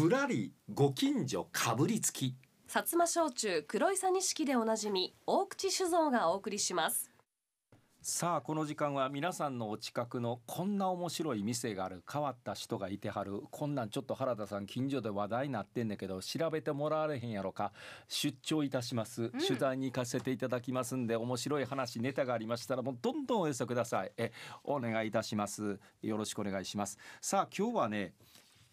ぶらりご近所かぶりつき。薩摩焼酎黒いさ錦でおなじみ大口酒造がお送りします。さあこの時間は皆さんのお近くのこんな面白い店がある変わった人がいてはる。こんなんちょっと原田さん近所で話題になってんだけど調べてもらわれへんやろか。出張いたします、ん。取材に行かせていただきますんで面白い話ネタがありましたらもうどんどんお寄せください。えお願いいたします。よろしくお願いします。さあ今日はね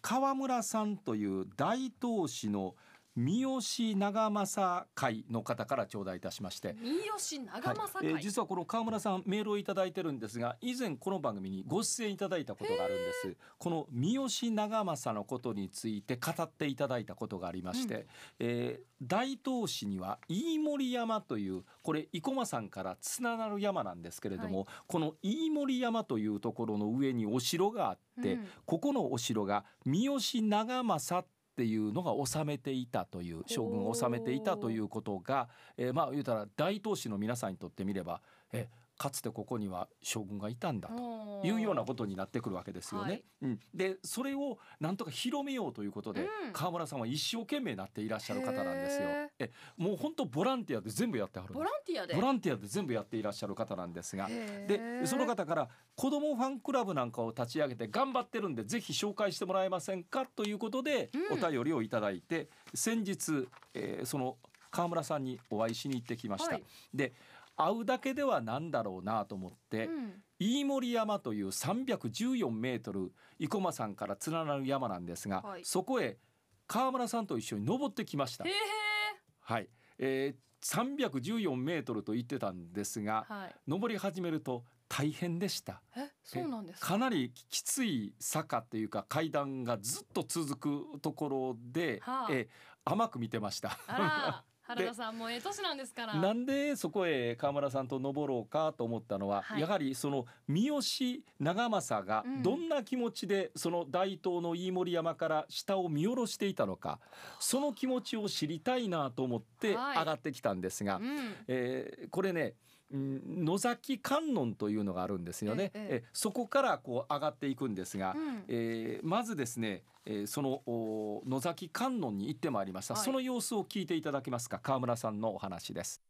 川村さんという大東市の三好長政会の方から頂戴いたしまして。三好長政会、はい。えー実はこの川村さんメールをいただいてるんですが以前この番組にご出演いただいたことがあるんです。この三好長政のことについて語っていただいたことがありまして、えー大東市には飯盛山というこれ生駒山からつながる山なんですけれども、この飯盛山というところの上にお城があって、うん。ここのお城が三好長政っていうのが治めていたという将軍を治めていたということが、えーまあ言うたら大東市の皆さんにとってみればえかつてここには将軍がいたんだというようなことになってくるわけですよね。はい。うん、でそれをなんとか広めようということで、うん。川村さんは一生懸命なっていらっしゃる方なんですよ。へ。えもう本当ボランティアで全部やってはるボランティアで？ボランティアで全部やっていらっしゃる方なんですが。へでーその方から子どもファンクラブなんかを立ち上げて頑張ってるんでぜひ紹介してもらえませんかということでおうん。便りをいただいて先日、えーその川村さんにお会いしに行ってきました。はい。で会うだけではなんだろうなと思って、うん。飯盛山という314メートル生駒山から連なる山なんですが、はい。そこへ川村さんと一緒に登ってきました。はい、えー、314メートルと言ってたんですが、はい。登り始めると大変でした。えそうなんですか？かなりきつい坂っていうか階段がずっと続くところで、はあ。え甘く見てました。原田さんもうええ年なんですから。なんでそこへ川村さんと登ろうかと思ったのは、はい。やはりその三好長政がうん。どんな気持ちでその大東の飯盛山から下を見下ろしていたのかその気持ちを知りたいなと思ってはい。上がってきたんですが、うん。えーこれねうん野崎観音というのがあるんですよね、ええええ。そこからこう上がっていくんですが、うん。えーまずですね、えーそのお野崎観音に行ってまいりました、はい。その様子を聞いていただけますか。川村さんのお話です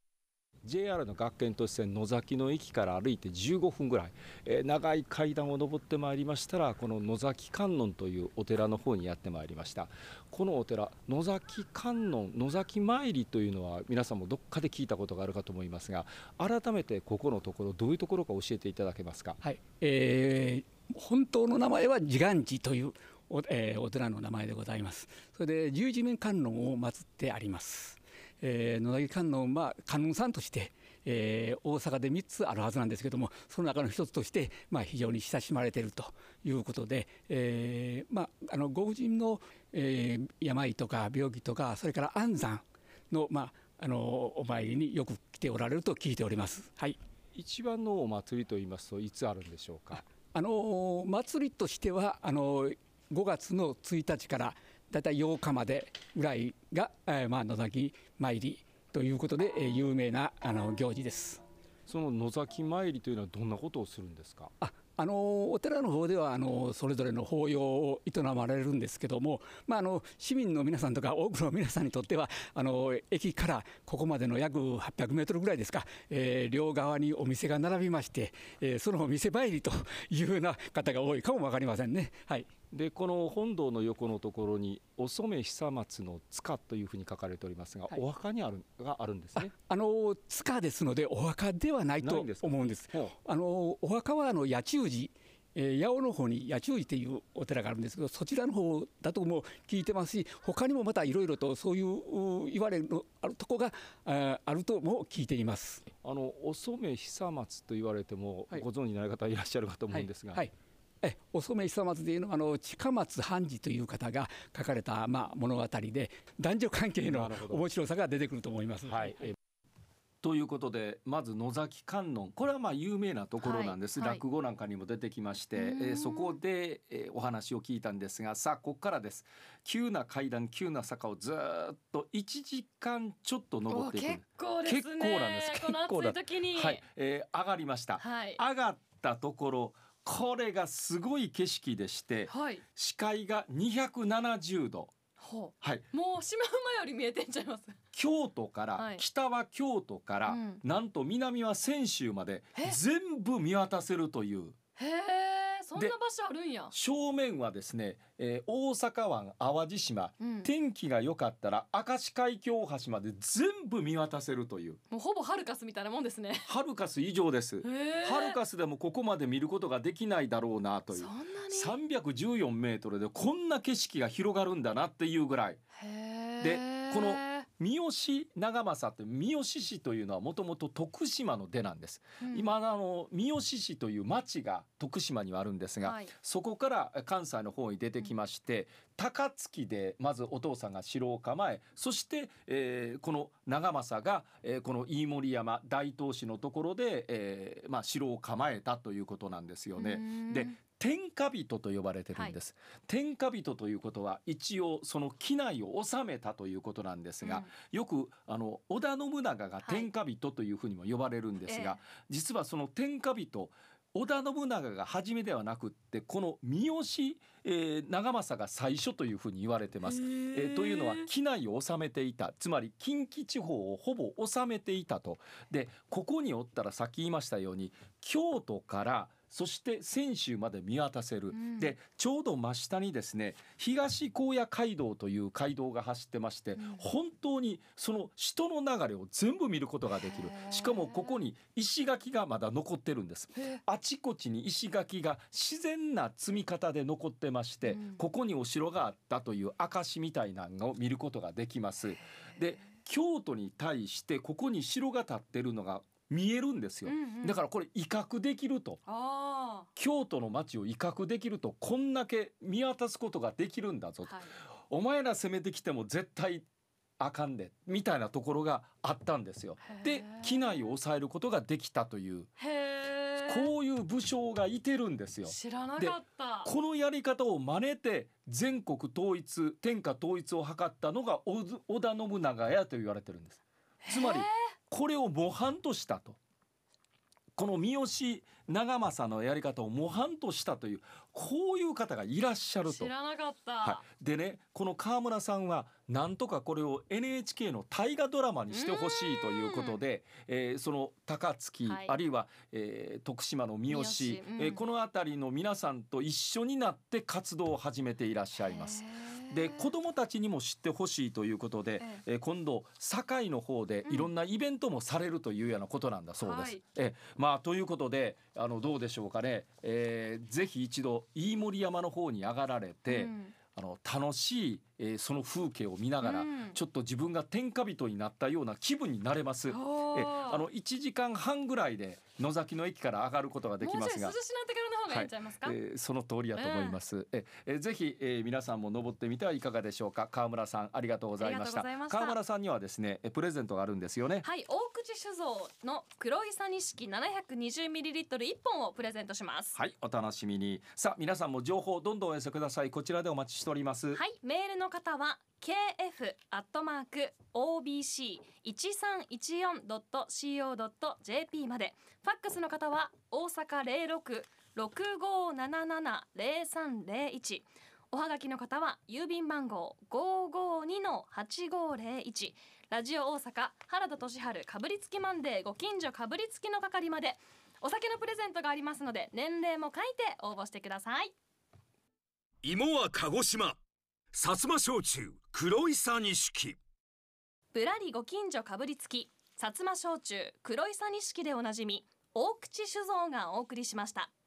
JR の学研都市線野崎の駅から歩いて15分ぐらい、えー長い階段を登ってまいりましたらこの野崎観音というお寺の方にやってまいりましたこのお寺野崎観音野崎参りというのは皆さんもどっかで聞いたことがあるかと思いますが改めてここのところどういうところか教えていただけますか？はい、えー本当の名前は自願寺というお,、えーお寺の名前でございます。それで十字面観音を祀ってあります。えー野崎観音は観音さんとして、えー大阪で3つあるはずなんですけどもその中の一つとして、まあ、非常に親しまれているということで、えーまあ、あのご婦人の、えー病とか病気とかそれから安産の,、まあ、あのお参りによく来ておられると聞いております。はい一番のお祭りと言いますといつあるんでしょうか？あの祭りとしてはあの5月の1日からだいたい8日までぐらいが、えーまあ、野崎参りということで、えー有名なあの行事です。その野崎参りというのはどんなことをするんですか？ああのお寺の方ではあのそれぞれの法要を営まれるんですけども、まあ、あの市民の皆さんとか多くの皆さんにとってはあの駅からここまでの約800メートルぐらいですか、えー両側にお店が並びまして、えーそのお店参りというような方が多いかも分かりませんね。はいでこの本堂の横のところにお染久松の塚というふうに書かれておりますが、はいお墓にあるがあるんですね。あの塚ですのでお墓ではないと思うんです。あのお墓はあの八中寺、えー八尾の方に八中寺というお寺があるんですけどそちらの方だとも聞いてますし他にもまたいろいろとそういうう言われのあるとこがああるとも聞いています。あのお染久松と言われても、はいご存知ない方いらっしゃるかと思うんですが、はいはいえお染久松というのはあの近松半次という方が書かれた、まあ、物語で男女関係の面白さが出てくると思います。はい。えということでまず野崎観音。これはまあ有名なところなんです、はい。はい落語なんかにも出てきまして、うーん。えーそこで、えーお話を聞いたんですがさあここからです。急な階段急な坂をずーっと1時間ちょっと登っていく。結構ですね。結構なんです。この結構だ暑い時に。はい、えー上がりました、はい。上がったところこれがすごい景色でしてはい。視界が270度。ほはい、うもうシマウマより見えてんちゃいます？京都から、はい。北は京都から、うん。なんと南は泉州までえ？全部見渡せるという。へえそんな場所あるんや。正面はですね、えー大阪湾淡路島、うん。天気が良かったら明石海峡大橋まで全部見渡せるという。もうほぼハルカスみたいなもんですね。ハルカス以上です。ハルカスでもここまで見ることができないだろうなという。そんなに？314メートルでこんな景色が広がるんだなっていうぐらい。へでえこの三好長政って三好市というのはもともと徳島の出なんです、うん。今あの三好市という町が徳島にはあるんですが、はい。そこから関西の方に出てきまして、高槻でまずお父さんが城を構えそして、えーこの長政が、えーこの飯盛山大東市のところで、えーまあ、城を構えたということなんですよね。うん。で天下人と呼ばれてるんです、天下人ということは一応その機内を治めたということなんですが、よくあの織田信長が天下人というふうにも呼ばれるんですが、え実はその天下人織田信長が初めではなくってこの三好、えー長政が最初というふうに言われてます。えーというのは機内を治めていたつまり近畿地方をほぼ治めていたとでここにおったらさっき言いましたように京都からそして泉州まで見渡せる、うん。でちょうど真下にですね東高野街道という街道が走ってまして、うん。本当にその人の流れを全部見ることができる。しかもここに石垣がまだ残ってるんです。あちこちに石垣が自然な積み方で残ってまして、うん。ここにお城があったという証みたいなのを見ることができます。で京都に対してここに城が建ってるのが見えるんですよ、うんうん。だからこれ威嚇できると。あ京都の町を威嚇できるとこんだけ見渡すことができるんだぞと、あはいお前ら攻めてきても絶対あかんでみたいなところがあったんですよ。で機内を抑えることができたというこういう武将がいてるんですよ。知らなかったこのやり方を真似て全国統一天下統一を図ったのが織田信長やと言われてるんです。つまりこれを模範としたと。この三好長政のやり方を模範としたというこういう方がいらっしゃると。知。らなかった、はい、でねこの川村さんはなんとかこれを NHK の大河ドラマにしてほしいということで、えーその高槻、はい。あるいは、えー徳島の三好三好。うん。えーこの辺りの皆さんと一緒になって活動を始めていらっしゃいます。で子どもたちにも知ってほしいということで、えー今度堺の方でいろんなイベントもされるというようなことなんだそうです。はい。えーまあということであのどうでしょうかね、えーぜひ一度飯盛山の方に上がられて、うん。あの楽しい、えーその風景を見ながら、うん。ちょっと自分が天下人になったような気分になれます。えあの1時間半ぐらいで野崎の駅から上がることができますが方がいいんちゃいますか、えーその通りだと思います。ええーぜひ、えー皆さんも登ってみてはいかがでしょうか？川村さんありがとうございました。川村さんにはですねえプレゼントがあるんですよね。はい、大口酒造の黒いさ錦 720ml 一本をプレゼントします。はい、お楽しみに。さあ皆さんも情報どんどんお寄せください。こちらでお待ちしております。はい、メールの方は kf アットマーク obc 一三一四ドット co ドット jp まで。ファックスの方は大阪零六六五七七零三零一。おはがきの方は郵便番号五五二の八五零一。ラジオ大阪原田俊治かぶりつきマンデーご近所かぶりつきの係まで。お酒のプレゼントがありますので年齢も書いて応募してください。芋は鹿児島薩摩焼酎黒いさ錦。ぶらりご近所かぶりつき薩摩焼酎黒いさ錦でおなじみ大口酒造がお送りしました。